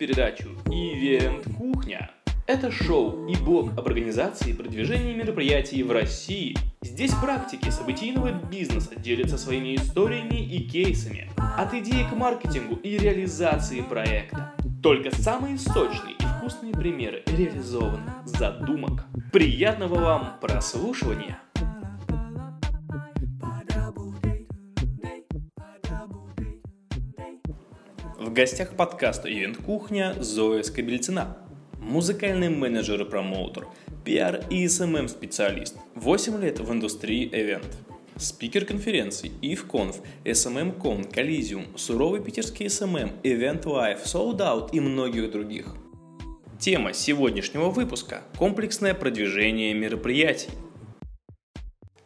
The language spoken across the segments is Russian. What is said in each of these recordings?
передачу «Ивент Кухня». Это шоу и блог об организации и продвижении мероприятий в России. Здесь практики событийного бизнеса делятся своими историями и кейсами. От идеи к маркетингу и реализации проекта. Только самые сочные и вкусные примеры реализованных задумок. Приятного вам прослушивания! Гостях подкаста «Event Кухня» Зоя Скобельцына, музыкальный менеджер и промоутер, пиар и SMM-специалист, 8 лет в индустрии event. Спикер конференций IFConf, SMMCon, Collision, суровый питерский SMM, Event Life, Sold Out и многих других. Тема сегодняшнего выпуска – комплексное продвижение мероприятий.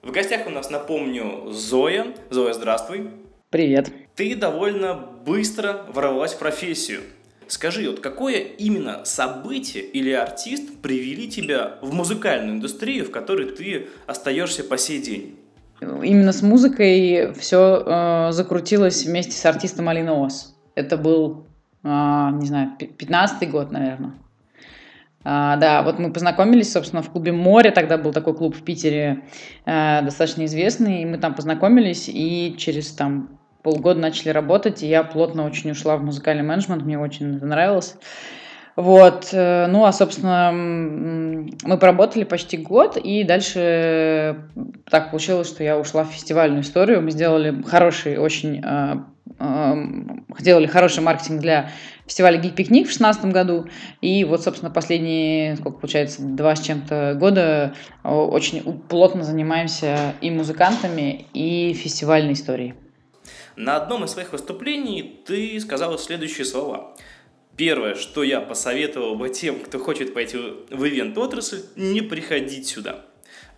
В гостях у нас, напомню, Зоя. Зоя, здравствуй. Привет. Ты довольно быстро ворвалась в профессию. Скажи, вот какое именно событие или артист привели тебя в музыкальную индустрию, в которой ты остаешься по сей день? Именно с музыкой все э, закрутилось вместе с артистом Алина Ос. Это был, э, не знаю, 15-й год, наверное. А, да, вот мы познакомились, собственно, в клубе «Море», тогда был такой клуб в Питере, э, достаточно известный, и мы там познакомились, и через там полгода начали работать, и я плотно очень ушла в музыкальный менеджмент, мне очень это нравилось. Вот, э, ну, а, собственно, мы поработали почти год, и дальше так получилось, что я ушла в фестивальную историю. Мы сделали хороший, очень, э, э, сделали хороший маркетинг для фестиваля Гик Пикник в 2016 году, и вот, собственно, последние, сколько получается, два с чем-то года очень плотно занимаемся и музыкантами, и фестивальной историей. На одном из своих выступлений ты сказала следующие слова. Первое, что я посоветовал бы тем, кто хочет пойти в ивент-отрасль, не приходить сюда.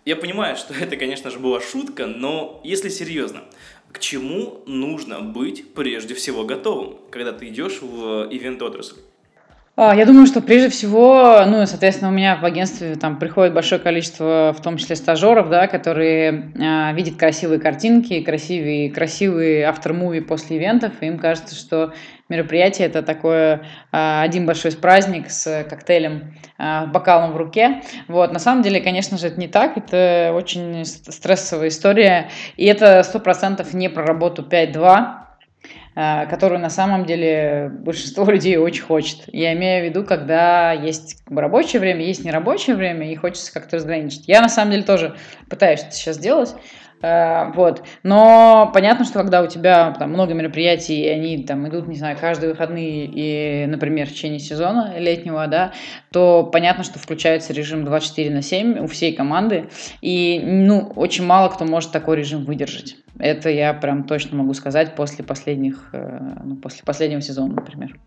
Я понимаю, что это, конечно же, была шутка, но если серьезно, к чему нужно быть прежде всего готовым, когда ты идешь в ивент-отрасль? А, я думаю, что прежде всего, ну, соответственно, у меня в агентстве там приходит большое количество, в том числе стажеров, да, которые э, видят красивые картинки, красивые, красивые автор-муви после ивентов, и им кажется, что мероприятие это такое э, один большой праздник с коктейлем, э, бокалом в руке. Вот, на самом деле, конечно же, это не так, это очень стрессовая история, и это сто процентов не про работу 5-2, Э, которую на самом деле большинство людей очень хочет. Я имею в виду, когда есть как бы, рабочее время, есть нерабочее время, и хочется как-то разграничить. Я на самом деле тоже пытаюсь это сейчас делать, вот. Но понятно, что когда у тебя там много мероприятий, и они там идут, не знаю, каждые выходные, и, например, в течение сезона летнего, да, то понятно, что включается режим 24 на 7 у всей команды, и, ну, очень мало кто может такой режим выдержать. Это я прям точно могу сказать после последних, э, ну, после последнего сезона, например.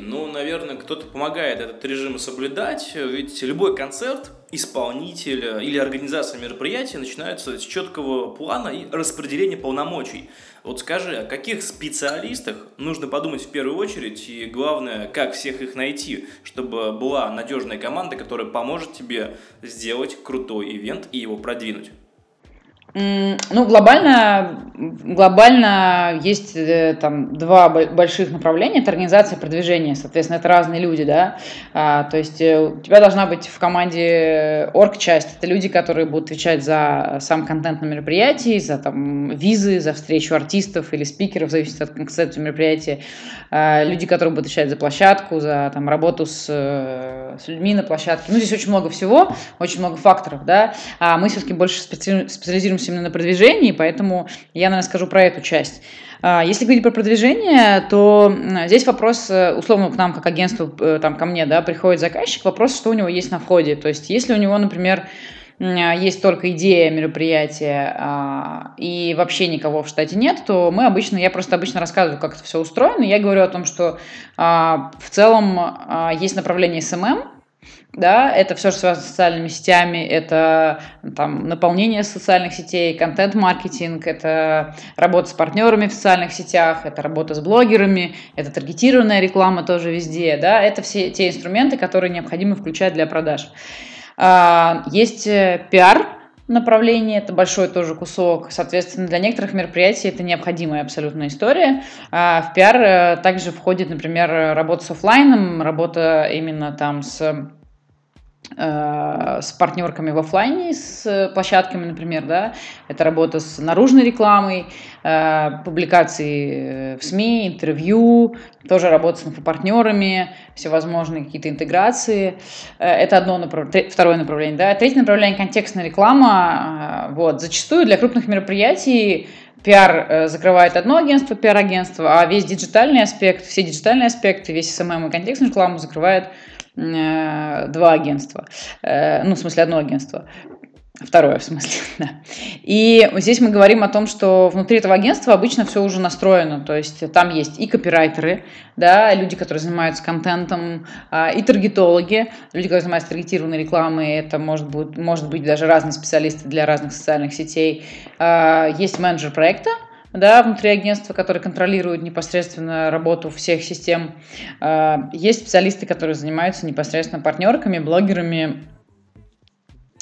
Ну, наверное, кто-то помогает этот режим соблюдать, ведь любой концерт, исполнитель или организация мероприятия начинается с четкого плана и распределения полномочий. Вот скажи, о каких специалистах нужно подумать в первую очередь, и главное, как всех их найти, чтобы была надежная команда, которая поможет тебе сделать крутой ивент и его продвинуть? Ну, глобально, глобально есть э, там два больших направления. Это организация продвижения, соответственно, это разные люди, да. А, то есть э, у тебя должна быть в команде орг-часть. Это люди, которые будут отвечать за сам контент на мероприятии, за там визы, за встречу артистов или спикеров, зависит от концепции мероприятия. А, люди, которые будут отвечать за площадку, за там работу с, э, с людьми на площадке. Ну, здесь очень много всего, очень много факторов, да. А мы все-таки больше специализируемся фокусируемся именно на продвижении, поэтому я, наверное, скажу про эту часть. А, если говорить про продвижение, то здесь вопрос, э, условно, к нам, как агентству, э, там, ко мне, да, приходит заказчик, вопрос, что у него есть на входе. То есть, если у него, например, есть только идея мероприятия а, и вообще никого в штате нет, то мы обычно, я просто обычно рассказываю, как это все устроено. Я говорю о том, что а, в целом есть направление SMM, да, это все, что связано с социальными сетями, это там, наполнение социальных сетей, контент-маркетинг, это работа с партнерами в социальных сетях, это работа с блогерами, это таргетированная реклама тоже везде, да, это все те инструменты, которые необходимо включать для продаж. А, есть э, пиар, направление, это большой тоже кусок. Соответственно, для некоторых мероприятий это необходимая абсолютная история. А в пиар э, также входит, например, работа с офлайном, работа именно там с с партнерками в офлайне, с площадками, например, да, это работа с наружной рекламой, э, публикации в СМИ, интервью, тоже работа с инфопартнерами, всевозможные какие-то интеграции. Э, это одно направление, второе направление, да. Третье направление – контекстная реклама. Вот. Зачастую для крупных мероприятий пиар закрывает одно агентство, пиар-агентство, а весь диджитальный аспект, все диджитальные аспекты, весь SMM и контекстную рекламу закрывает Э, два агентства, э, ну, в смысле, одно агентство. Второе, в смысле, да. И здесь мы говорим о том, что внутри этого агентства обычно все уже настроено, то есть там есть и копирайтеры, да, люди, которые занимаются контентом, а, и таргетологи, люди, которые занимаются таргетированной рекламой, это может быть, может быть даже разные специалисты для разных социальных сетей. А, есть менеджер проекта, да, внутри агентства, которые контролируют непосредственно работу всех систем. А, есть специалисты, которые занимаются непосредственно партнерками, блогерами.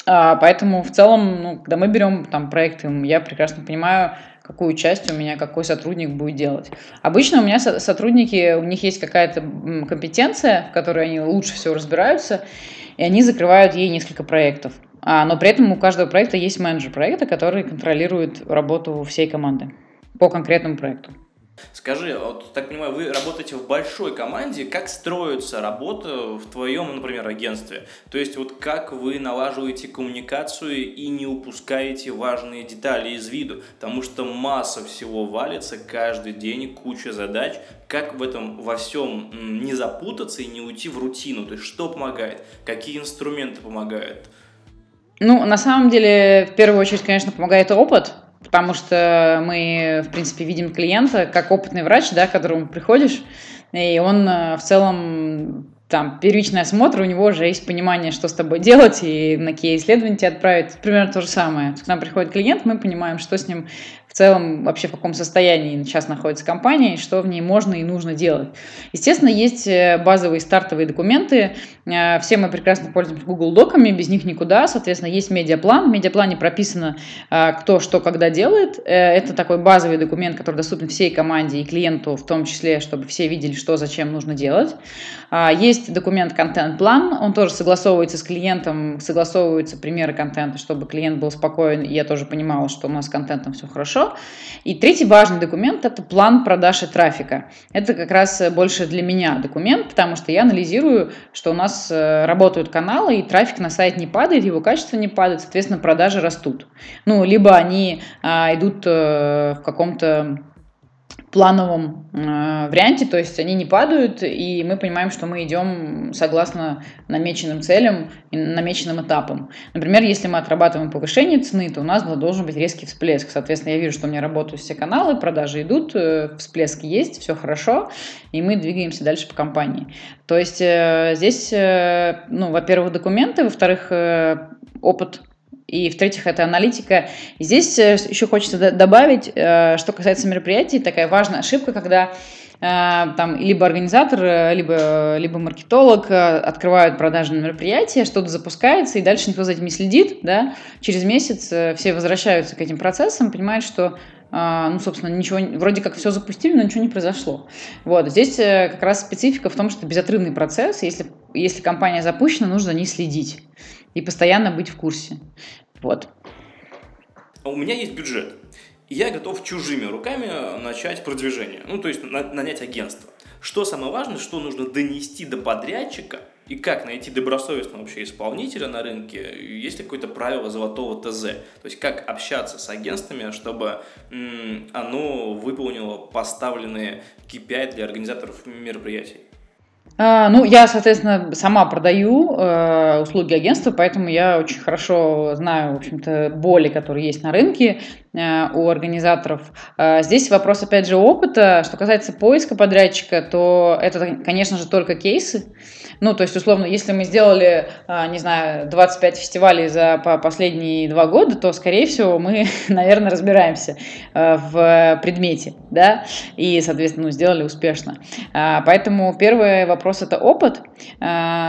А, поэтому в целом, ну, когда мы берем там проекты, я прекрасно понимаю, какую часть у меня какой сотрудник будет делать. Обычно у меня сотрудники, у них есть какая-то компетенция, в которой они лучше всего разбираются, и они закрывают ей несколько проектов. А, но при этом у каждого проекта есть менеджер проекта, который контролирует работу всей команды по конкретному проекту. Скажи, вот так понимаю, вы работаете в большой команде, как строится работа в твоем, например, агентстве? То есть вот как вы налаживаете коммуникацию и не упускаете важные детали из виду? Потому что масса всего валится каждый день, куча задач. Как в этом во всем не запутаться и не уйти в рутину? То есть что помогает? Какие инструменты помогают? Ну, на самом деле, в первую очередь, конечно, помогает опыт, потому что мы, в принципе, видим клиента как опытный врач, да, к которому приходишь, и он э, в целом там первичный осмотр, у него уже есть понимание, что с тобой делать, и на какие исследования тебя отправить. Примерно то же самое. К нам приходит клиент, мы понимаем, что с ним целом вообще в каком состоянии сейчас находится компания и что в ней можно и нужно делать. Естественно, есть э, базовые стартовые документы. Э, все мы прекрасно пользуемся Google Доками, без них никуда. Соответственно, есть медиаплан. В медиаплане прописано, э, кто что когда делает. Это такой базовый документ, который доступен всей команде и клиенту в том числе, чтобы все видели, что зачем нужно делать. А, есть документ контент-план, он тоже согласовывается с клиентом, согласовываются примеры контента, чтобы клиент был спокоен, я тоже понимала, что у нас с контентом все хорошо. И третий важный документ – это план продаж и трафика. Это как раз больше для меня документ, потому что я анализирую, что у нас э, работают каналы, и трафик на сайт не падает, его качество не падает, соответственно, продажи растут. Ну, либо они а, идут а, в каком-то плановом э, варианте, то есть они не падают, и мы понимаем, что мы идем согласно намеченным целям и намеченным этапам. Например, если мы отрабатываем повышение цены, то у нас должен быть резкий всплеск. Соответственно, я вижу, что у меня работают все каналы, продажи идут, э, всплески есть, все хорошо, и мы двигаемся дальше по компании. То есть э, здесь, э, ну, во-первых, документы, во-вторых, э, опыт и в-третьих, это аналитика. Здесь э, еще хочется добавить, э, что касается мероприятий, такая важная ошибка, когда э, там либо организатор, либо, либо маркетолог открывают продажное мероприятие, что-то запускается, и дальше никто за этим не следит, да, через месяц все возвращаются к этим процессам, понимают, что ну, собственно, ничего, вроде как все запустили, но ничего не произошло. Вот, здесь как раз специфика в том, что безотрывный процесс, если, если компания запущена, нужно ней следить и постоянно быть в курсе. Вот. У меня есть бюджет. И я готов чужими руками начать продвижение. Ну, то есть нанять агентство. Что самое важное, что нужно донести до подрядчика и как найти добросовестного вообще исполнителя на рынке, есть ли какое-то правило золотого ТЗ? То есть как общаться с агентствами, чтобы м, оно выполнило поставленные KPI для организаторов мероприятий? А, ну, я, соответственно, сама продаю э, услуги агентства, поэтому я очень хорошо знаю, в общем-то, боли, которые есть на рынке у организаторов. Э, здесь вопрос, опять же, опыта. Что касается поиска подрядчика, то это, конечно же, только кейсы. Ну, то есть, условно, если мы сделали, а, не знаю, 25 фестивалей за последние два года, то, скорее всего, мы, наверное, разбираемся в предмете, да, и, соответственно, сделали успешно. Поэтому первый вопрос это опыт.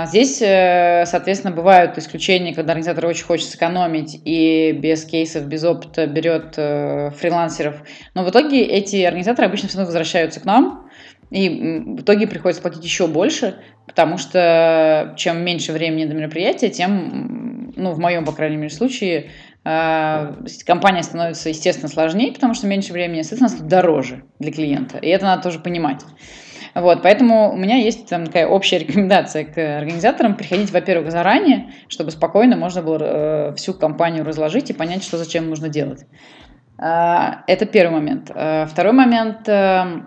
Здесь, э, соответственно, бывают исключения, когда организатор очень хочет сэкономить и без кейсов, без опыта берет э, фрилансеров. Но в итоге эти организаторы обычно все равно возвращаются к нам, и в итоге приходится платить еще больше, потому что чем меньше времени до мероприятия, тем, ну, в моем, по крайней мере, случае, а, компания становится, естественно, сложнее, потому что меньше времени, соответственно, дороже для клиента. И это надо тоже понимать. Вот, поэтому у меня есть там такая общая рекомендация к организаторам приходить, во-первых, заранее, чтобы спокойно можно было э, всю компанию разложить и понять, что зачем нужно делать. Э, это первый момент. Э, второй момент э,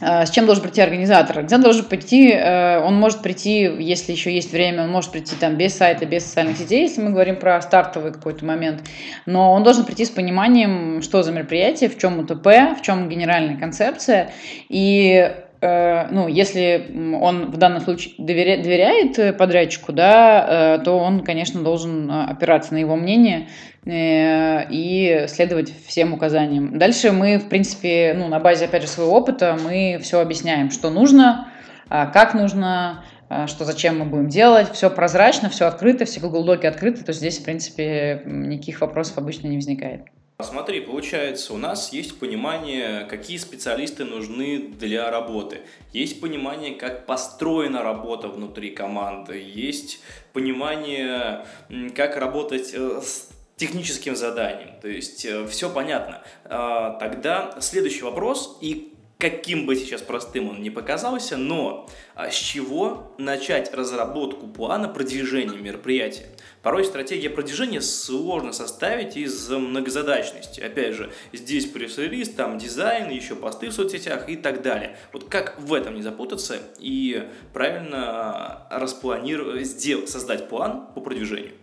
Э, с чем должен прийти организатор? Организатор должен прийти, э, он может прийти, если еще есть время, он может прийти там без сайта, без социальных сетей, если мы говорим про стартовый какой-то момент, но он должен прийти с пониманием, что за мероприятие, в чем УТП, в чем генеральная концепция, и ну, если он в данном случае доверяет, доверяет подрядчику, да, то он, конечно, должен опираться на его мнение, Э, и следовать всем указаниям. Дальше мы, в принципе, ну, на базе, опять же, своего опыта, мы все объясняем, что нужно, а, как нужно, а, что зачем мы будем делать. Все прозрачно, все открыто, все Google Доки открыты, то здесь, в принципе, никаких вопросов обычно не возникает. Смотри, получается, у нас есть понимание, какие специалисты нужны для работы. Есть понимание, как построена работа внутри команды. Есть понимание, как работать э, с техническим заданием. То есть э, все понятно. А, тогда следующий вопрос, и каким бы сейчас простым он не показался, но а, с чего начать разработку плана продвижения мероприятия? Порой стратегия продвижения сложно составить из-за многозадачности. Опять же, здесь пресс-релиз, там дизайн, еще посты в соцсетях и так далее. Вот как в этом не запутаться и правильно распланировать, сделать, создать план по продвижению?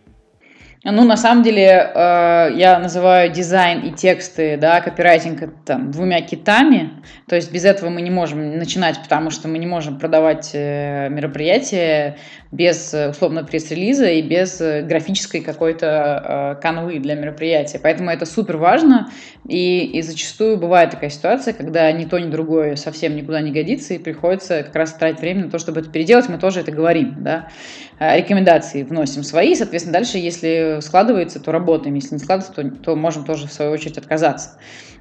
Ну, на самом деле, э, я называю дизайн и тексты, да, копирайтинг там, двумя китами. То есть без этого мы не можем начинать, потому что мы не можем продавать э, мероприятие без, условно, пресс-релиза и без графической какой-то э, канвы для мероприятия. Поэтому это супер важно. И, и зачастую бывает такая ситуация, когда ни то, ни другое совсем никуда не годится, и приходится как раз тратить время на то, чтобы это переделать. Мы тоже это говорим, да. Рекомендации вносим свои, соответственно, дальше, если складывается, то работаем. Если не складывается, то, то можем тоже в свою очередь отказаться.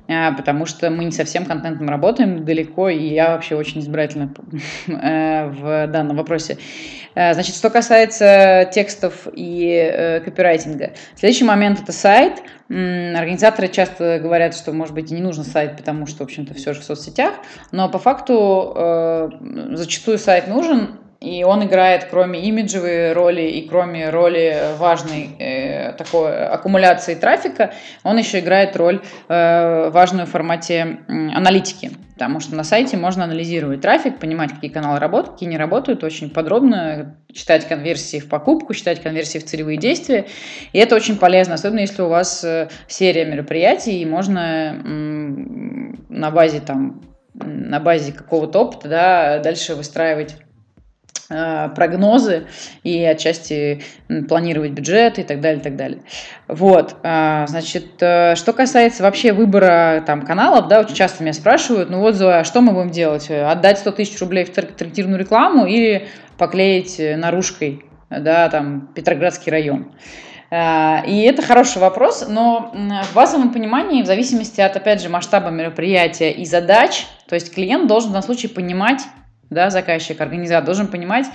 А, потому что мы не совсем контентом работаем далеко, и я вообще очень избирательна э, в данном вопросе. Э, значит, что касается текстов и э, копирайтинга. Следующий момент – это сайт. Организаторы часто говорят, что, может быть, не нужно сайт, потому что, в общем-то, все же в соцсетях. Но по факту зачастую сайт нужен, и он играет, кроме имиджевой роли и кроме роли важной э, такой аккумуляции трафика, он еще играет роль э, важную в формате э, аналитики. Потому что на сайте можно анализировать трафик, понимать, какие каналы работают, какие не работают, очень подробно читать конверсии в покупку, читать конверсии в целевые действия. И это очень полезно, особенно если у вас э, серия мероприятий, и можно на базе там на базе какого-то опыта да, дальше выстраивать Э, прогнозы и отчасти планировать бюджет и так далее, и так далее. Вот, э, значит, э, что касается вообще выбора там каналов, да, очень часто меня спрашивают, ну вот, Зоя, а что мы будем делать? Отдать 100 тысяч рублей в таргетированную рекламу или поклеить наружкой, да, там, Петроградский район? И это хороший вопрос, но в базовом понимании, в зависимости от, опять же, масштаба мероприятия и задач, то есть клиент должен на случай понимать, да, заказчик, организатор должен понимать,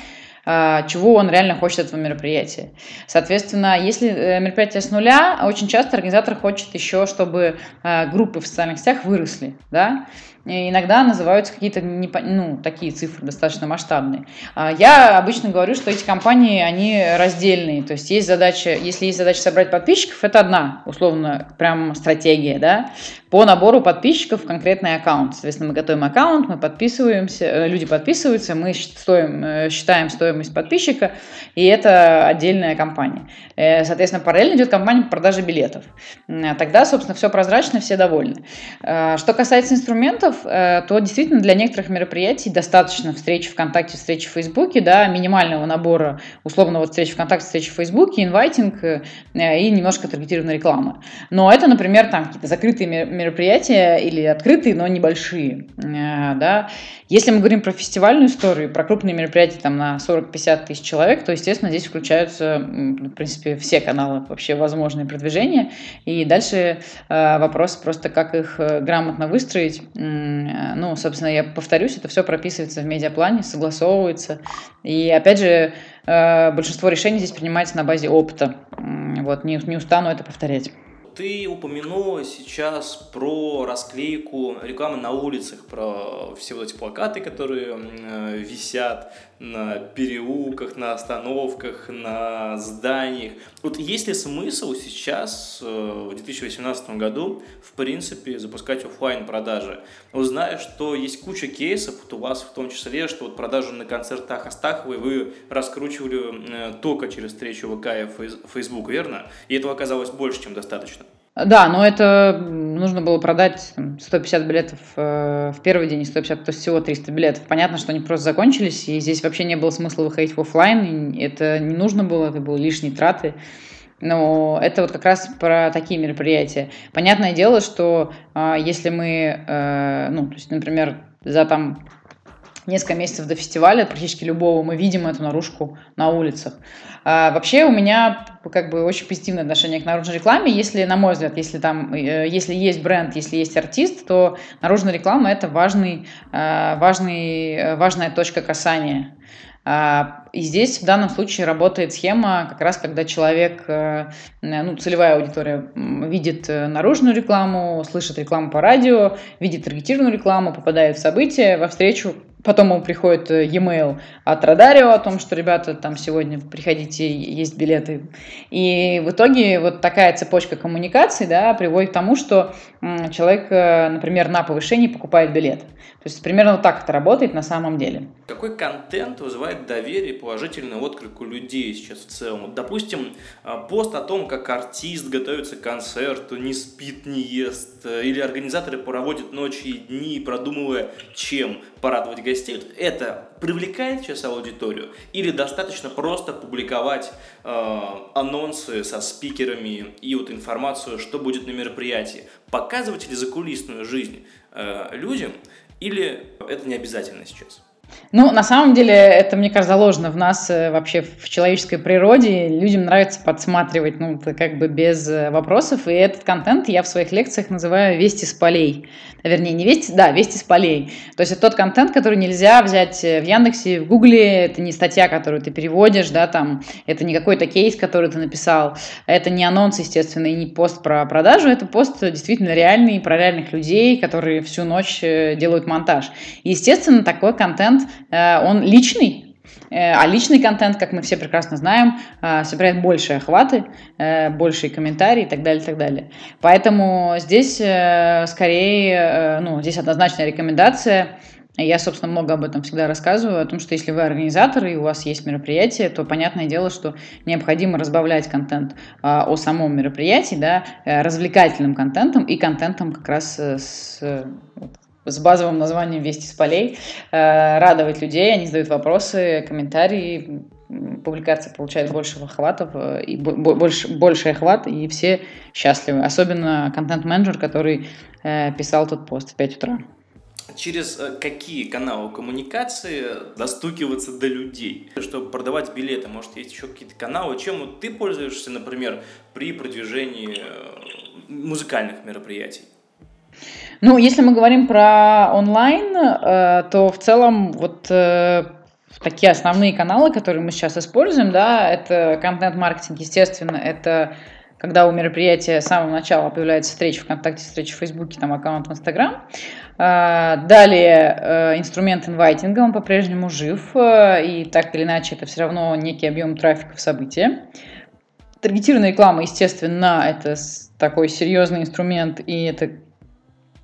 а, чего он реально хочет от этого мероприятия. Соответственно, если э, мероприятие с нуля, очень часто организатор хочет еще, чтобы а, группы в социальных сетях выросли, да, иногда называются какие-то ну, такие цифры достаточно масштабные. А, я обычно говорю, что эти компании, они раздельные. То есть есть задача, если есть задача собрать подписчиков, это одна, условно, прям стратегия, да, по набору подписчиков в конкретный аккаунт. Соответственно, мы готовим аккаунт, мы подписываемся, э, люди подписываются, мы стоим, э, считаем стоимость подписчика, и это отдельная компания. Э, соответственно, параллельно идет компания по продаже билетов. Тогда, собственно, все прозрачно, все довольны. Что касается инструментов, каналов, э, то действительно для некоторых мероприятий достаточно встречи ВКонтакте, встречи в Фейсбуке, да, минимального набора условного встречи ВКонтакте, встречи в Фейсбуке, инвайтинг э, и немножко таргетированной рекламы. Но это, например, там какие-то закрытые мероприятия или открытые, но небольшие, да. Если мы говорим про фестивальную историю, про крупные мероприятия там на 40-50 тысяч человек, то, естественно, здесь включаются, в принципе, все каналы вообще возможные продвижения. И дальше вопрос просто, как их грамотно выстроить. Ну, собственно, я повторюсь, это все прописывается в медиаплане, согласовывается. И, опять же, э, большинство решений здесь принимается на базе опыта. Вот, не, не устану это повторять. Ты упомянула сейчас про расклейку рекламы на улицах, про все вот эти плакаты, которые э, висят на переулках, на остановках, на зданиях. Вот есть ли смысл сейчас, э, в 2018 году, в принципе, запускать офлайн продажи? Узнаю, что есть куча кейсов, вот у вас в том числе, что вот продажу на концертах Астаховой вы раскручивали э, только через встречу ВК и Facebook, верно? И этого оказалось больше, чем достаточно. Да, но это нужно было продать там, 150 билетов э, в первый день и 150, то есть всего 300 билетов. Понятно, что они просто закончились, и здесь вообще не было смысла выходить в офлайн, это не нужно было, это были лишние траты. Но это вот как раз про такие мероприятия. Понятное дело, что э, если мы, э, ну, то есть, например, за там несколько месяцев до фестиваля, практически любого, мы видим эту наружку на улицах. А, вообще у меня как бы очень позитивное отношение к наружной рекламе. Если, на мой взгляд, если там, э, если есть бренд, если есть артист, то наружная реклама это важный, э, важный, э, важная точка касания. А, и здесь в данном случае работает схема, как раз когда человек, ну, целевая аудитория видит наружную рекламу, слышит рекламу по радио, видит таргетированную рекламу, попадает в событие, во встречу Потом ему приходит э, e-mail от Радарио о том, что, ребята, там сегодня приходите, есть билеты. И в итоге вот такая цепочка коммуникаций да, приводит к тому, что человек, э, например, на повышении покупает билет. То есть примерно вот так это работает на самом деле. Какой контент вызывает доверие и положительный отклик у людей сейчас в целом? Допустим, э, пост о том, как артист готовится к концерту, не спит, не ест, или организаторы проводят ночи и дни, продумывая, чем порадовать гостей, это привлекает сейчас аудиторию? Или достаточно просто публиковать э, анонсы со спикерами и вот информацию, что будет на мероприятии? Показывать ли закулисную жизнь э, людям, или это не обязательно сейчас? Ну, на самом деле, это, мне кажется, заложено в нас э, вообще в человеческой природе. Людям нравится подсматривать, ну, как бы без э, вопросов. И этот контент я в своих лекциях называю «Вести с полей». Вернее, не «Вести», да, «Вести с полей». То есть это тот контент, который нельзя взять э, в Яндексе, в Гугле. Это не статья, которую ты переводишь, да, там. Это не какой-то кейс, который ты написал. Это не анонс, естественно, и не пост про продажу. Это пост действительно реальный, про реальных людей, которые всю ночь делают монтаж. Естественно, такой контент Э, он личный, э, а личный контент, как мы все прекрасно знаем, э, собирает большие охваты, большие комментарии и так далее, и так далее. Поэтому здесь скорее, ну, здесь однозначная рекомендация. Я, собственно, много об этом всегда рассказываю, о том, что если вы организатор и у вас есть мероприятие, то понятное дело, что необходимо разбавлять контент о самом мероприятии, да, развлекательным контентом и контентом как раз с с базовым названием «Вести с полей», э, радовать людей, они задают вопросы, комментарии, публикация получает больше охватов, э, и больше, больше охват, и все счастливы. Особенно контент-менеджер, который э, писал тот пост в 5 утра. Через какие каналы коммуникации достукиваться до людей, чтобы продавать билеты? Может, есть еще какие-то каналы? Чем ты пользуешься, например, при продвижении музыкальных мероприятий? Ну, если мы говорим про онлайн, э, то в целом вот э, такие основные каналы, которые мы сейчас используем, да, это контент-маркетинг, естественно, это когда у мероприятия с самого начала появляется встреча ВКонтакте, встреча в Фейсбуке, там аккаунт в Инстаграм. Э, далее инструмент инвайтинга, он по-прежнему жив, и так или иначе это все равно некий объем трафика в событие. Таргетированная реклама, естественно, это такой серьезный инструмент, и это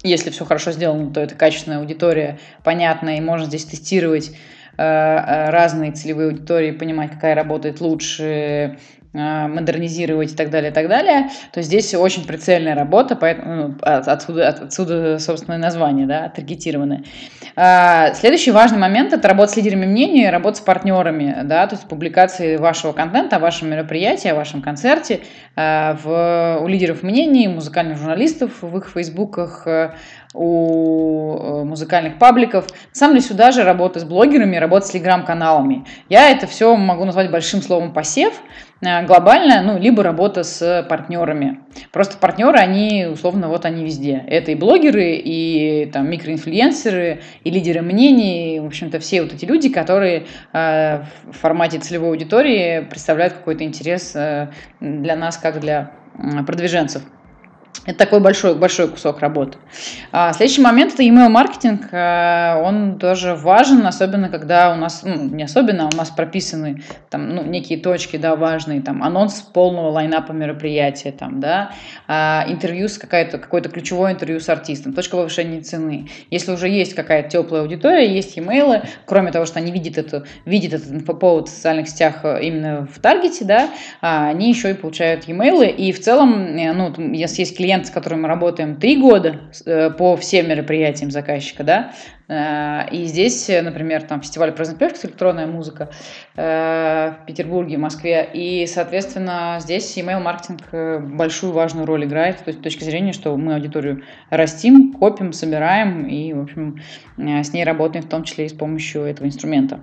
если все хорошо сделано, то это качественная аудитория, понятная, и можно здесь тестировать э, э, разные целевые аудитории, понимать, какая работает лучше, модернизировать и так далее, и так далее, то здесь очень прицельная работа, поэтому ну, отсюда, отсюда, собственно, название, да, таргетированное. Следующий важный момент – это работа с лидерами мнений, работа с партнерами, да, то есть публикации вашего контента о вашем мероприятии, о вашем концерте в, у лидеров мнений, музыкальных журналистов в их фейсбуках, у э, музыкальных пабликов. Сам ли сюда же работа с блогерами, работа с телеграм-каналами. Я это все могу назвать большим словом посев. Э, глобально, ну, либо работа с партнерами. Просто партнеры, они, условно, вот они везде. Это и блогеры, и там микроинфлюенсеры, и лидеры мнений, в общем-то, все вот эти люди, которые э, в формате целевой аудитории представляют какой-то интерес э, для нас, как для продвиженцев. Это такой большой, большой кусок работы. А, следующий момент – это email маркетинг. А, он тоже важен, особенно когда у нас, ну, не особенно, а у нас прописаны там, ну, некие точки, да, важные, там, анонс полного лайнапа мероприятия, там, да, а, интервью с какое-то, какое-то ключевое интервью с артистом, точка повышения цены. Если уже есть какая-то теплая аудитория, есть имейлы, кроме того, что они видят, эту, видят этот инфоповод в социальных сетях э, именно в таргете, да, а, они еще и получают имейлы, и в целом, э, ну, если есть клиент, клиент, с которым мы работаем три года э, по всем мероприятиям заказчика, да, э, и здесь, например, там фестиваль праздник электронная музыка э, в Петербурге, Москве, и, соответственно, здесь email-маркетинг большую важную роль играет, то есть с точки зрения, что мы аудиторию растим, копим, собираем и, в общем, с ней работаем в том числе и с помощью этого инструмента.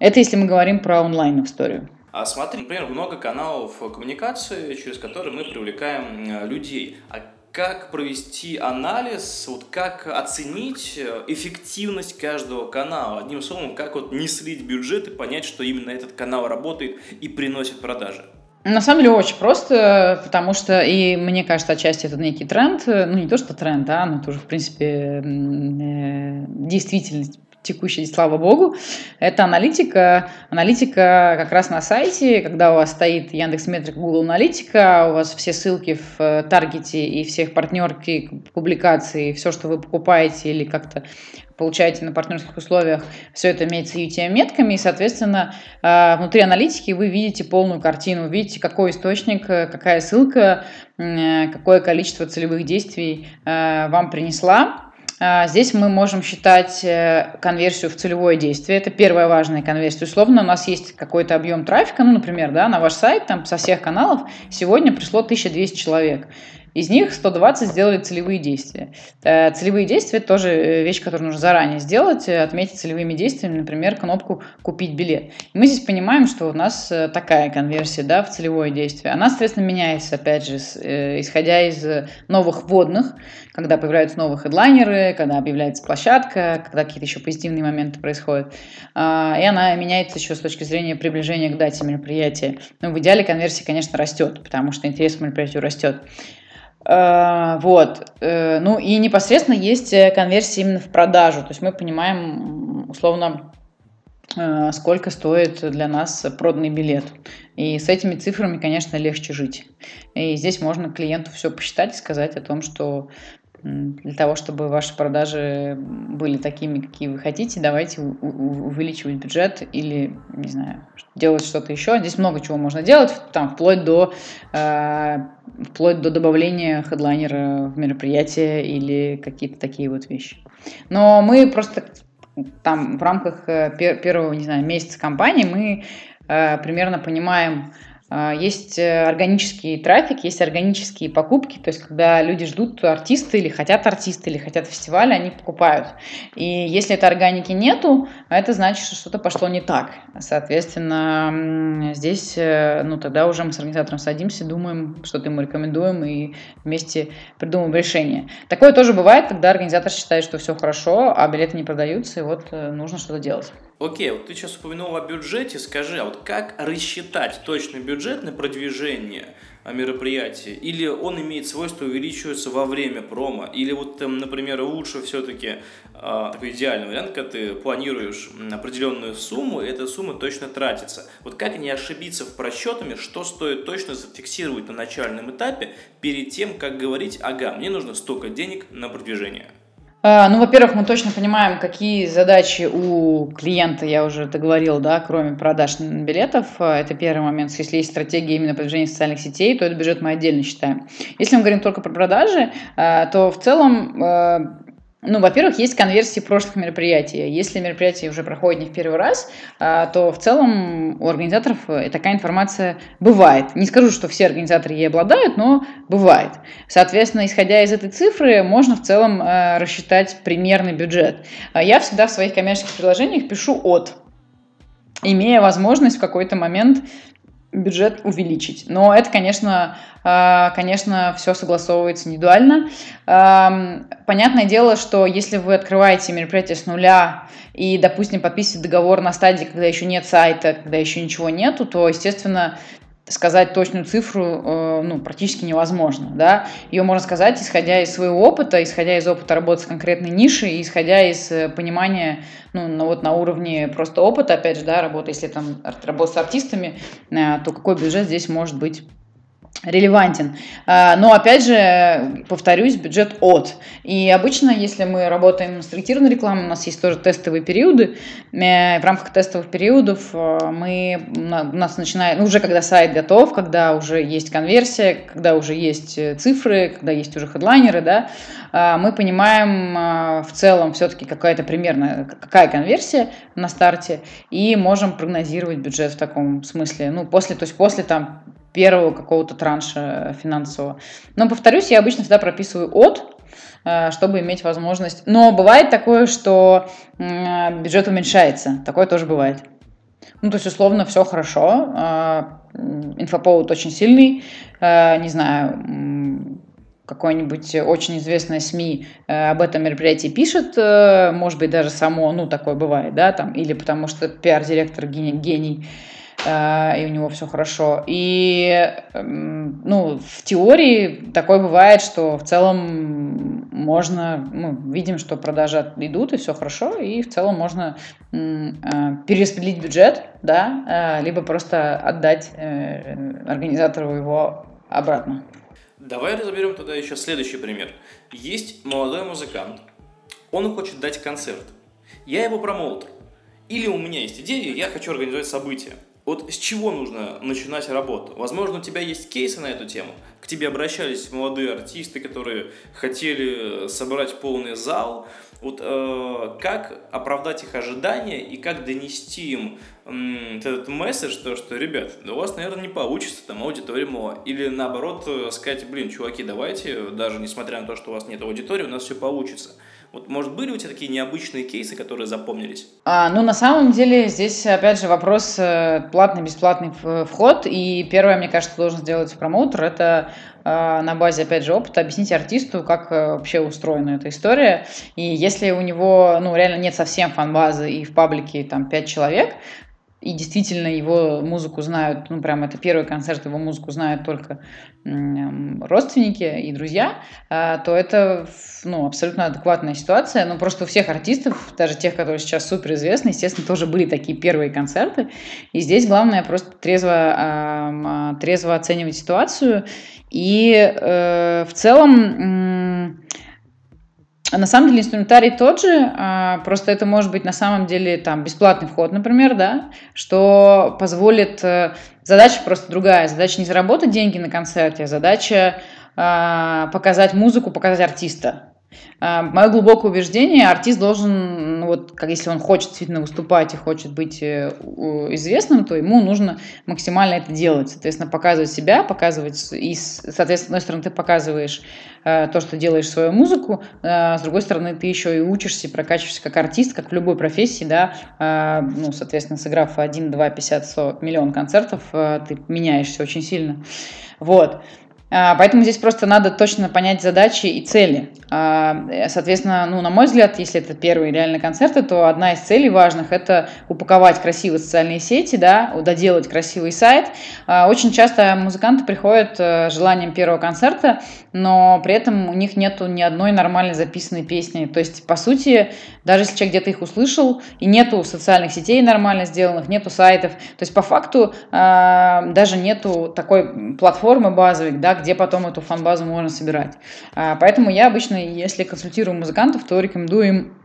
Это если мы говорим про онлайн-историю. А смотри, например, много каналов коммуникации, через которые мы привлекаем э, людей. А как провести анализ, вот как оценить э, эффективность каждого канала? Одним словом, как вот не слить бюджет и понять, что именно этот канал работает и приносит продажи? На самом деле очень просто, потому что, и мне кажется, отчасти это некий тренд, ну не то, что тренд, да, но тоже, в принципе, э, действительность текущей, слава богу, это аналитика. Аналитика как раз на сайте, когда у вас стоит Яндекс Метрик, Google Аналитика, у вас все ссылки в э, таргете и всех партнерки, публикации, все, что вы покупаете или как-то получаете на партнерских условиях, все это имеется UTM-метками, и, соответственно, э, внутри аналитики вы видите полную картину, видите, какой источник, э, какая ссылка, какое количество целевых действий вам принесла, здесь мы можем считать э, конверсию в целевое действие. Это первая важная конверсия. Условно, у нас есть какой-то объем трафика, ну, например, да, на ваш сайт там, со всех каналов сегодня пришло 1200 человек. Из них 120 сделали целевые действия. Э, целевые действия – тоже э, вещь, которую нужно заранее сделать, э, отметить целевыми действиями, например, кнопку «Купить билет». Мы здесь понимаем, что у нас такая конверсия да, в целевое действие. Она, соответственно, меняется, опять же, исходя из новых вводных, когда появляются новые хедлайнеры, когда объявляется площадка, когда какие-то еще позитивные моменты происходят. А, и она меняется еще с точки зрения приближения к дате мероприятия. Но в идеале конверсия, конечно, растет, потому что интерес к мероприятию растет. Э, вот. Э, ну и непосредственно есть э, конверсия именно в продажу. То есть мы понимаем, условно, сколько стоит для нас проданный билет. И с этими цифрами, конечно, легче жить. И здесь можно клиенту все посчитать и сказать о том, что для того, чтобы ваши продажи были такими, какие вы хотите, давайте увеличивать бюджет или, не знаю, делать что-то еще. Здесь много чего можно делать, там, вплоть до, э, вплоть до добавления хедлайнера в мероприятие или какие-то такие вот вещи. Но мы просто там в рамках э, первого, не знаю, месяца компании мы э, примерно понимаем, есть э, органический трафик, есть органические покупки, то есть когда люди ждут артиста или хотят артиста, или хотят фестиваля, они покупают. И если этой органики нету, это значит, что что-то пошло не так. Соответственно, здесь, э, ну тогда уже мы с организатором садимся, думаем, что-то ему рекомендуем и вместе придумываем решение. Такое тоже бывает, когда организатор считает, что все хорошо, а билеты не продаются, и вот э, нужно что-то делать. Окей, вот ты сейчас упомянул о бюджете, скажи, а вот как рассчитать точный бюджет на продвижение мероприятия? Или он имеет свойство увеличиваться во время промо? Или вот, там, например, лучше все-таки э, такой идеальный вариант, когда ты планируешь определенную сумму, и эта сумма точно тратится. Вот как не ошибиться в просчетами, что стоит точно зафиксировать на начальном этапе перед тем, как говорить, ага, мне нужно столько денег на продвижение? А, ну, во-первых, мы точно понимаем, какие задачи у клиента, я уже это говорил, да, кроме продаж билетов. А, это первый момент. Если есть стратегия именно продвижения социальных сетей, то этот бюджет мы отдельно считаем. Если мы говорим только про продажи, а, то в целом ну, во-первых, есть конверсии прошлых мероприятий. Если мероприятие уже проходит не в первый раз, а, то в целом у организаторов э, такая информация бывает. Не скажу, что все организаторы ей обладают, но бывает. Соответственно, исходя из этой цифры, можно в целом э, рассчитать примерный бюджет. А я всегда в своих коммерческих предложениях пишу от имея возможность в какой-то момент бюджет увеличить. Но это, конечно, а, конечно, все согласовывается индивидуально. Понятное дело, что если вы открываете мероприятие с нуля и, допустим, подписываете договор на стадии, когда еще нет сайта, когда еще ничего нету, то, естественно, сказать точную цифру э, ну, практически невозможно. Да? Ее можно сказать, исходя из своего опыта, исходя из опыта работы с конкретной нишей, исходя из э, понимания ну, на, вот на уровне просто опыта, опять же, да, работы, если там работа с артистами, э, то какой бюджет здесь может быть релевантен. А, но, опять же, повторюсь, бюджет от. И обычно, если мы работаем с таргетированной рекламой, у нас есть тоже тестовые периоды. Э, в рамках тестовых периодов э, мы, у нас начинает, ну, уже когда сайт готов, когда уже есть конверсия, когда уже есть э, цифры, когда есть уже хедлайнеры, да, мы понимаем в целом все-таки какая-то примерно, какая конверсия на старте, и можем прогнозировать бюджет в таком смысле. Ну, после, то есть после там первого какого-то транша финансового. Но, повторюсь, я обычно всегда прописываю от, э, чтобы иметь возможность. Но бывает такое, что бюджет уменьшается. Такое тоже бывает. Ну, то есть, условно, все хорошо. Э, инфоповод очень сильный. Э, не знаю, какой-нибудь очень известная СМИ об этом мероприятии пишет, может быть, даже само, ну, такое бывает, да, там, или потому что пиар-директор гений, гений и у него все хорошо. И, эм, ну, в теории такое бывает, что в целом можно, мы ну, видим, что продажи идут, и все хорошо, и в целом можно э, перераспределить бюджет, да, э, либо просто отдать организатору его обратно. Давай разберем тогда еще следующий пример. Есть молодой музыкант, он хочет дать концерт. Я его промоутер. Или у меня есть идея, я хочу организовать событие. Вот с чего нужно начинать работу? Возможно, у тебя есть кейсы на эту тему. К тебе обращались молодые артисты, которые хотели собрать полный зал. Вот э, как оправдать их ожидания и как донести им э, этот месседж, то, что, ребят, у вас, наверное, не получится, там аудитория мало. Или наоборот, э, сказать, блин, чуваки, давайте, даже несмотря на то, что у вас нет аудитории, у нас все получится. Вот, может, были у тебя такие необычные кейсы, которые запомнились? А, ну, на самом деле, здесь, опять же, вопрос э, платный-бесплатный вход. И первое, мне кажется, должен сделать промоутер, это э, на базе, опять же, опыта объяснить артисту, как э, вообще устроена эта история. И если у него, ну, реально нет совсем фан-базы и в паблике там 5 человек, и действительно его музыку знают, ну, прям это первый концерт, его музыку знают только родственники и друзья, а, то это, ну, абсолютно адекватная ситуация, но просто у всех артистов, даже тех, которые сейчас супер известны, естественно, тоже были такие первые концерты, и здесь главное просто трезво, а, трезво оценивать ситуацию, и э, в целом на самом деле инструментарий тот же, а, просто это может быть на самом деле там бесплатный вход, например, да, что позволит... Э, задача просто другая. Задача не заработать деньги на концерте, а задача а, показать музыку, показать артиста. А, Мое глубокое убеждение, артист должен, ну вот, как если он хочет действительно выступать и хочет быть э, известным, то ему нужно максимально это делать. Соответственно, показывать себя, показывать, и, соответственно, с одной стороны, ты показываешь э, то, что делаешь свою музыку, э, с другой стороны, ты еще и учишься, прокачиваешься как артист, как в любой профессии, да, э, ну, соответственно, сыграв 1, 2, 50, 100, миллион концертов, э, ты меняешься очень сильно. Вот. А, поэтому здесь просто надо точно понять задачи и цели. А, соответственно, ну, на мой взгляд, если это первые реальные концерты, то одна из целей важных – это упаковать красивые социальные сети, да, доделать красивый сайт. А, очень часто музыканты приходят с желанием первого концерта, но при этом у них нету ни одной нормально записанной песни. То есть, по сути, даже если человек где-то их услышал, и нету социальных сетей нормально сделанных, нету сайтов, то есть, по факту, даже нету такой платформы базовой, да, где потом эту фан-базу можно собирать. А, поэтому я обычно, если консультирую музыкантов, то рекомендую им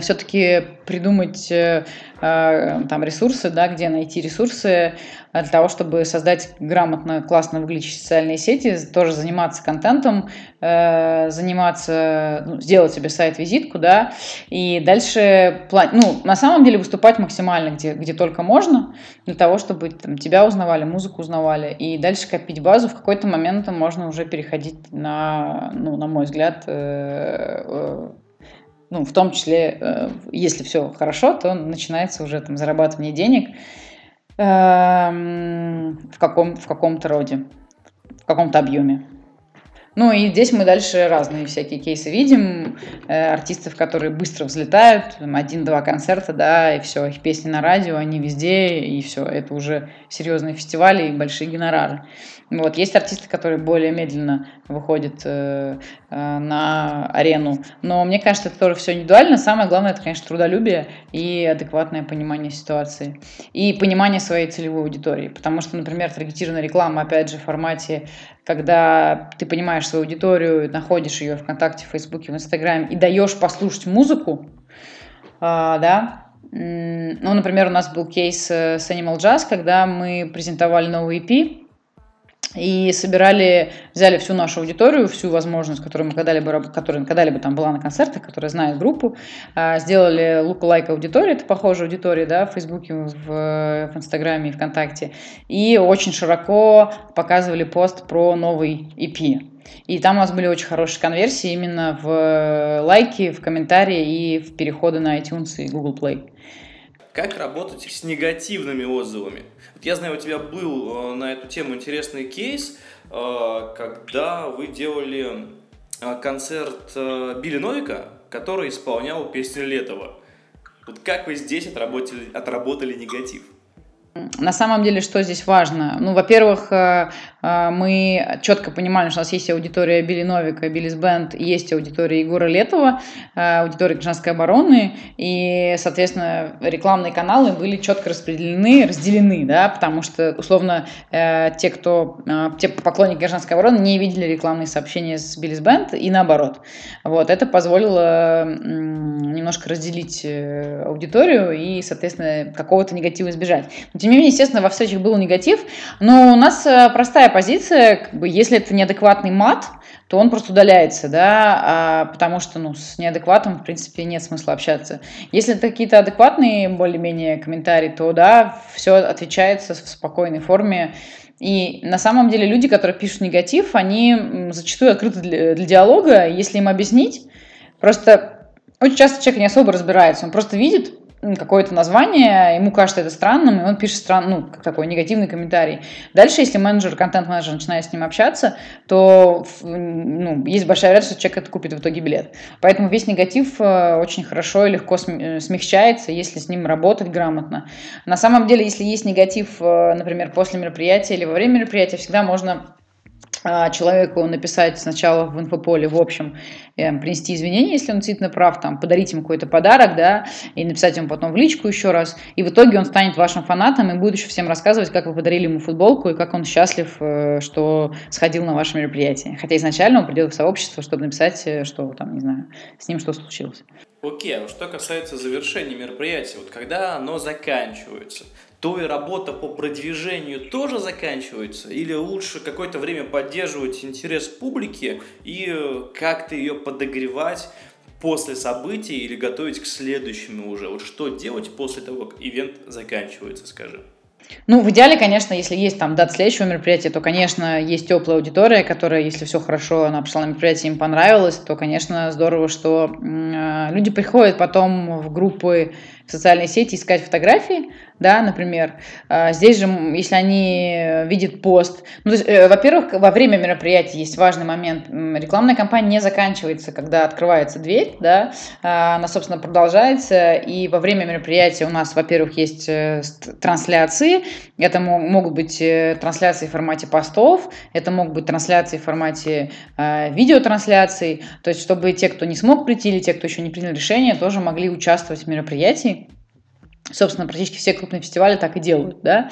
все-таки придумать э, э, там ресурсы, да, где найти ресурсы для того, чтобы создать грамотно, классно выглядящие социальные сети, тоже заниматься контентом, заниматься, ну, сделать себе сайт-визитку, да, и дальше, ну, на самом деле выступать максимально, где, где только можно, для того, чтобы там, тебя узнавали, музыку узнавали, и дальше копить базу, в какой-то момент можно уже переходить на, ну, на мой взгляд, ну, в том числе, э, если все хорошо, то начинается уже там зарабатывание денег эм, в, каком, в каком-то роде, в каком-то объеме. Ну и здесь мы дальше разные всякие кейсы видим, э, артистов, которые быстро взлетают, один-два концерта, да, и все, их песни на радио, они везде, и все, это уже серьезные фестивали и большие гонорары. Вот. Есть артисты, которые более медленно выходят э, э, на арену. Но мне кажется, это тоже все индивидуально. Самое главное, это, конечно, трудолюбие и адекватное понимание ситуации. И понимание своей целевой аудитории. Потому что, например, таргетированная реклама, опять же, в формате, когда ты понимаешь свою аудиторию, находишь ее ВКонтакте, в Фейсбуке, в Инстаграме и даешь послушать музыку, э, да, ну, например, у нас был кейс э, с Animal Jazz, когда мы презентовали новый EP, и собирали, взяли всю нашу аудиторию, всю возможность, которую мы когда-либо, которая когда-либо там была на концертах, которая знает группу, а, сделали лук-лайк аудитории, это похожая аудитория, да, в Фейсбуке, в, в Инстаграме и ВКонтакте, и очень широко показывали пост про новый EP. И там у нас были очень хорошие конверсии именно в лайки, в комментарии и в переходы на iTunes и Google Play. Как работать с негативными отзывами? Вот я знаю, у тебя был э, на эту тему интересный кейс, э, когда вы делали э, концерт Билли Новика, который исполнял песню Летова. Вот как вы здесь отработали, отработали негатив? На самом деле, что здесь важно? Ну, во-первых, э, э, мы четко понимали, что у нас есть аудитория Билли Новика, Биллис Бенд, есть аудитория Егора Летова, э, аудитория гражданской обороны, и, соответственно, рекламные каналы были четко распределены, разделены, да, потому что, условно, те, кто, те поклонники гражданской обороны не видели рекламные сообщения с Биллис Бенд и наоборот. Вот, это позволило немножко разделить аудиторию и, соответственно, какого-то негатива избежать. Но, тем не менее, естественно, во встречах был негатив, но у нас э, простая позиция, как бы, если это неадекватный мат, то он просто удаляется, да, а, потому что, ну, с неадекватом, в принципе, нет смысла общаться. Если это какие-то адекватные, более-менее, комментарии, то, да, все отвечается в спокойной форме, и на самом деле люди, которые пишут негатив, они зачастую открыты для, для диалога, если им объяснить, просто очень часто человек не особо разбирается, он просто видит, какое-то название, ему кажется это странным, и он пишет стран, ну, такой негативный комментарий. Дальше, если менеджер, контент-менеджер начинает с ним общаться, то ну, есть большая вероятность, что человек это купит в итоге билет. Поэтому весь негатив э, очень хорошо и легко э, смягчается, если с ним работать грамотно. На самом деле, если есть негатив, э, например, после мероприятия или во время мероприятия, всегда можно человеку написать сначала в инфополе, в общем, э, принести извинения, если он действительно прав, там, подарить ему какой-то подарок, да, и написать ему потом в личку еще раз, и в итоге он станет вашим фанатом и будет еще всем рассказывать, как вы подарили ему футболку и как он счастлив, э, что сходил на ваше мероприятие. Хотя изначально он придет в сообщество, чтобы написать, э, что там, не знаю, с ним что случилось. Окей, а что касается завершения мероприятия, вот когда оно заканчивается, то и работа по продвижению тоже заканчивается? Или лучше какое-то время поддерживать интерес публики и э, как-то ее подогревать после событий или готовить к следующему уже? Вот что делать после того, как ивент заканчивается, скажем? Ну, в идеале, конечно, если есть там дата следующего мероприятия, то, конечно, есть теплая аудитория, которая, если все хорошо, она пришла на мероприятие, им понравилось, то, конечно, здорово, что э, люди приходят потом в группы в социальные сети искать фотографии, да, например. А, здесь же, если они видят пост, ну, э, во-первых, во время мероприятия есть важный момент. Рекламная кампания не заканчивается, когда открывается дверь, да, а, она, собственно, продолжается, и во время мероприятия у нас, во-первых, есть э, трансляции, это могут быть э, трансляции в формате постов, это могут быть трансляции в формате видеотрансляций, то есть чтобы те, кто не смог прийти, или те, кто еще не принял решение, тоже могли участвовать в мероприятии. Собственно, практически все крупные фестивали так и делают, да.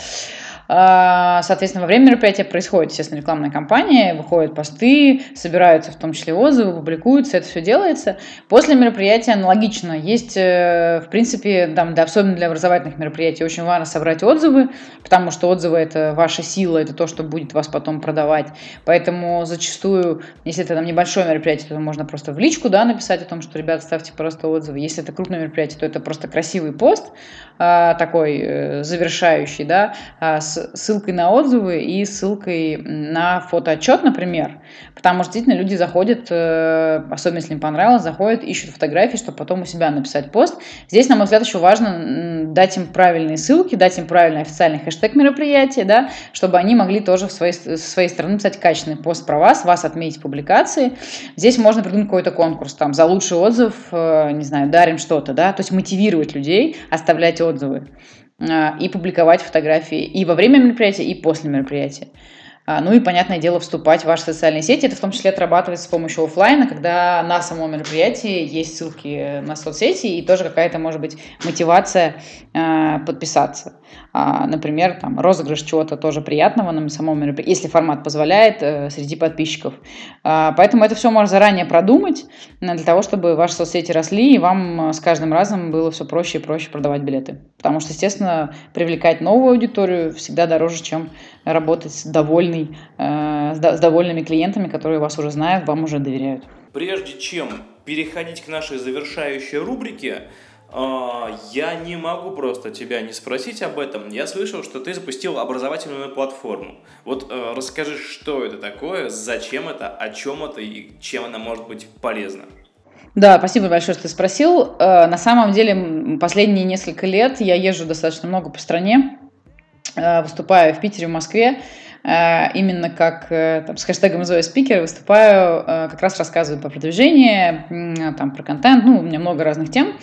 А, соответственно, во время мероприятия происходит, естественно, рекламная кампания, выходят посты, собираются в том числе отзывы, публикуются, это все делается. После мероприятия аналогично. Есть, э, в принципе, там, да, особенно для образовательных мероприятий, очень важно собрать отзывы, потому что отзывы – это ваша сила, это то, что будет вас потом продавать. Поэтому зачастую, если это там небольшое мероприятие, то можно просто в личку да, написать о том, что, ребята, ставьте просто отзывы. Если это крупное мероприятие, то это просто красивый пост, а, такой э, завершающий, да, а, ссылкой на отзывы и ссылкой на фотоотчет, например, потому что действительно люди заходят, э, особенно если им понравилось, заходят, ищут фотографии, чтобы потом у себя написать пост. Здесь, на мой взгляд, еще важно дать им правильные ссылки, дать им правильный официальный хэштег мероприятия, да, чтобы они могли тоже в своей, со своей стороны писать качественный пост про вас, вас отметить публикации. Здесь можно придумать какой-то конкурс, там, за лучший отзыв, э, не знаю, дарим что-то, да, то есть мотивировать людей, оставлять отзывы и публиковать фотографии и во время мероприятия, и после мероприятия. А, ну и, понятное дело, вступать в ваши социальные сети. Это в том числе отрабатывается с помощью офлайна, когда на самом мероприятии есть ссылки на соцсети и тоже какая-то, может быть, мотивация э, подписаться. А, например, там, розыгрыш чего-то тоже приятного на самом мероприятии, если формат позволяет, э, среди подписчиков. А, поэтому это все можно заранее продумать э, для того, чтобы ваши соцсети росли, и вам э, с каждым разом было все проще и проще продавать билеты. Потому что, естественно, привлекать новую аудиторию всегда дороже, чем работать с, довольной, с довольными клиентами, которые вас уже знают, вам уже доверяют. Прежде чем переходить к нашей завершающей рубрике, я не могу просто тебя не спросить об этом. Я слышал, что ты запустил образовательную платформу. Вот э, расскажи, что это такое, зачем это, о чем это и чем она может быть полезна. Да, спасибо большое, что ты спросил. На самом деле, последние несколько лет я езжу достаточно много по стране. Э, выступаю в Питере, в Москве, э, именно как э, там, с хэштегом Зоя Спикер выступаю, как раз рассказываю по продвижению, там, про контент, ну, у меня много разных тем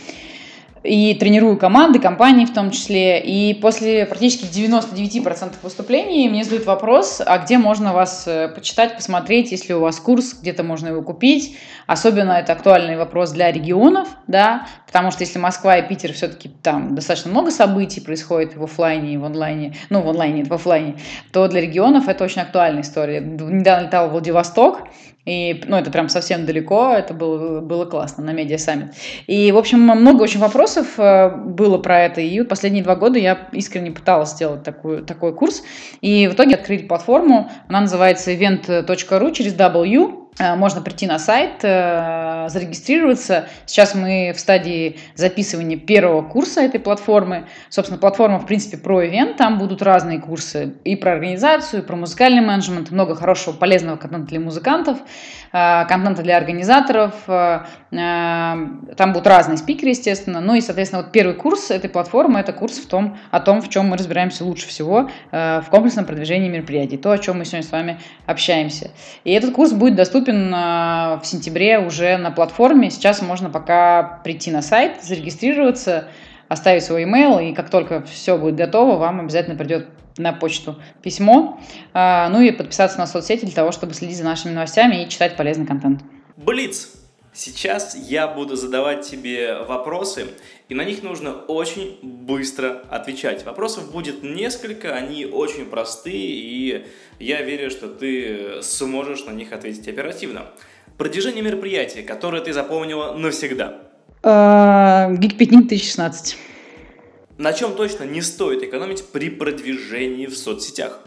и тренирую команды, компании в том числе. И после практически 99% выступлений мне задают вопрос, а где можно вас э, почитать, посмотреть, если у вас курс, где-то можно его купить. Особенно это актуальный вопрос для регионов, да, потому что если Москва и Питер все-таки там достаточно много событий происходит в офлайне и в онлайне, ну, в онлайне, в офлайне, то для регионов это очень актуальная история. Недавно летал в Владивосток, и, ну, это прям совсем далеко, это было, было классно на Media Summit. И, в общем, много очень вопросов э, было про это, и последние два года я искренне пыталась сделать такую, такой курс, и в итоге открыли платформу, она называется event.ru через W, можно прийти на сайт, э, зарегистрироваться. Сейчас мы в стадии записывания первого курса этой платформы. Собственно, платформа, в принципе, про event. Там будут разные курсы и про организацию, и про музыкальный менеджмент. Много хорошего, полезного контента для музыкантов, э, контента для организаторов. Там будут разные спикеры, естественно. Ну и, соответственно, вот первый курс этой платформы – это курс в том, о том, в чем мы разбираемся лучше всего в комплексном продвижении мероприятий. То, о чем мы сегодня с вами общаемся. И этот курс будет доступен доступен э, в сентябре уже на платформе. Сейчас можно пока прийти на сайт, зарегистрироваться, оставить свой email, и как только все будет готово, вам обязательно придет на почту письмо, э, ну и подписаться на соцсети для того, чтобы следить за нашими новостями и читать полезный контент. Блиц! Сейчас я буду задавать тебе вопросы, и на них нужно очень быстро отвечать. Вопросов будет несколько, они очень простые, и я верю, что ты сможешь на них ответить оперативно. Продвижение мероприятия, которое ты запомнила навсегда. Geek Picnic 2016. На чем точно не стоит экономить при продвижении в соцсетях?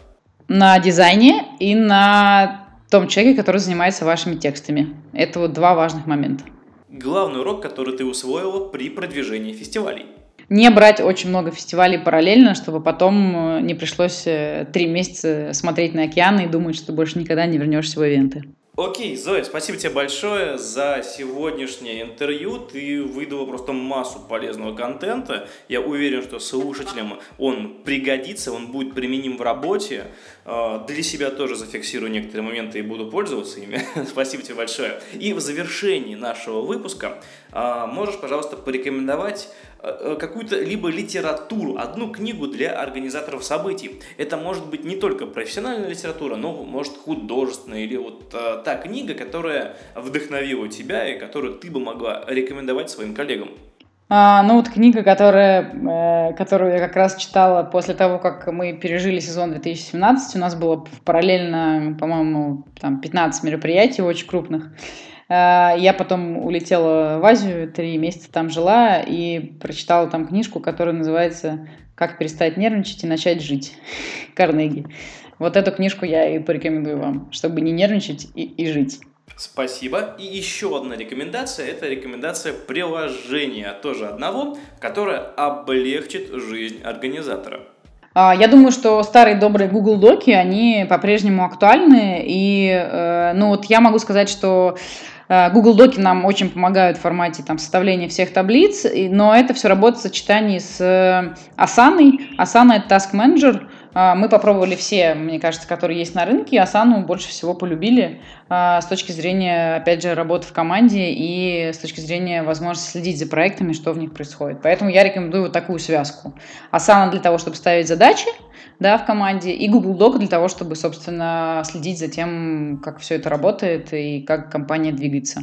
На дизайне и на том человеке, который занимается вашими текстами. Это вот два важных момента. Главный урок, который ты усвоила при продвижении фестивалей. Не брать очень много фестивалей параллельно, чтобы потом э, не пришлось э, три месяца смотреть на океаны и думать, что больше никогда не вернешься в ивенты. Окей, Зоя, спасибо тебе большое за сегодняшнее интервью. Ты выдала просто массу полезного контента. Я уверен, что слушателям он пригодится, он будет применим в работе. А, для себя тоже зафиксирую некоторые моменты и буду пользоваться ими. спасибо тебе большое. И в завершении нашего выпуска а, можешь, пожалуйста, порекомендовать э, какую-то либо литературу, одну книгу для организаторов событий. Это может быть не только профессиональная литература, но может художественная или вот а, та книга, которая вдохновила тебя и которую ты бы могла рекомендовать своим коллегам. А, ну вот книга, которая, э, которую я как раз читала после того, как мы пережили сезон 2017, у нас было параллельно, по-моему, там 15 мероприятий очень крупных. Э, я потом улетела в Азию, три месяца там жила и прочитала там книжку, которая называется «Как перестать нервничать и начать жить» Карнеги. Вот эту книжку я и порекомендую вам, чтобы не нервничать и, и жить. Спасибо. И еще одна рекомендация – это рекомендация приложения, тоже одного, которое облегчит жизнь организатора. А, я думаю, что старые добрые Google Доки, они по-прежнему актуальны. И, э, ну вот я могу сказать, что э, Google Доки нам очень помогают в формате там, составления всех таблиц, но это все работает в сочетании с э, Asana. Asana – это Task Manager, мы попробовали все, мне кажется, которые есть на рынке. Асану больше всего полюбили а, с точки зрения, опять же, работы в команде и с точки зрения возможности следить за проектами, что в них происходит. Поэтому я рекомендую вот такую связку. Асана для того, чтобы ставить задачи, да, в команде, и Google Doc для того, чтобы, собственно, следить за тем, как все это работает и как компания двигается.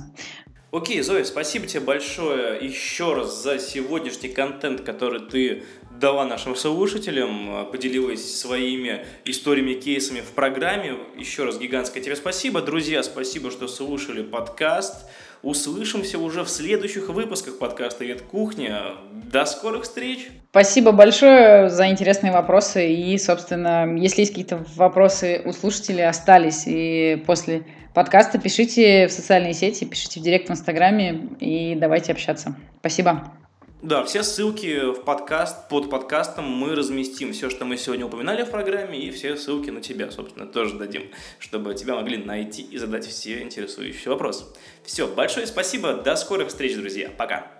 Окей, Зоя, спасибо тебе большое еще раз за сегодняшний контент, который ты дала нашим слушателям, э, поделилась своими историями, кейсами в программе. Еще раз гигантское тебе спасибо. Друзья, спасибо, что слушали подкаст. Услышимся уже в следующих выпусках подкаста «Вет Кухня». До скорых встреч! Спасибо большое за интересные вопросы. И, собственно, если есть какие-то вопросы у слушателей остались и после подкаста, пишите в социальные сети, пишите в директ в Инстаграме и давайте общаться. Спасибо. Да, все ссылки в подкаст, под подкастом мы разместим все, что мы сегодня упоминали в программе, и все ссылки на тебя, собственно, тоже дадим, чтобы тебя могли найти и задать все интересующие вопросы. Все, большое спасибо, до скорых встреч, друзья, пока!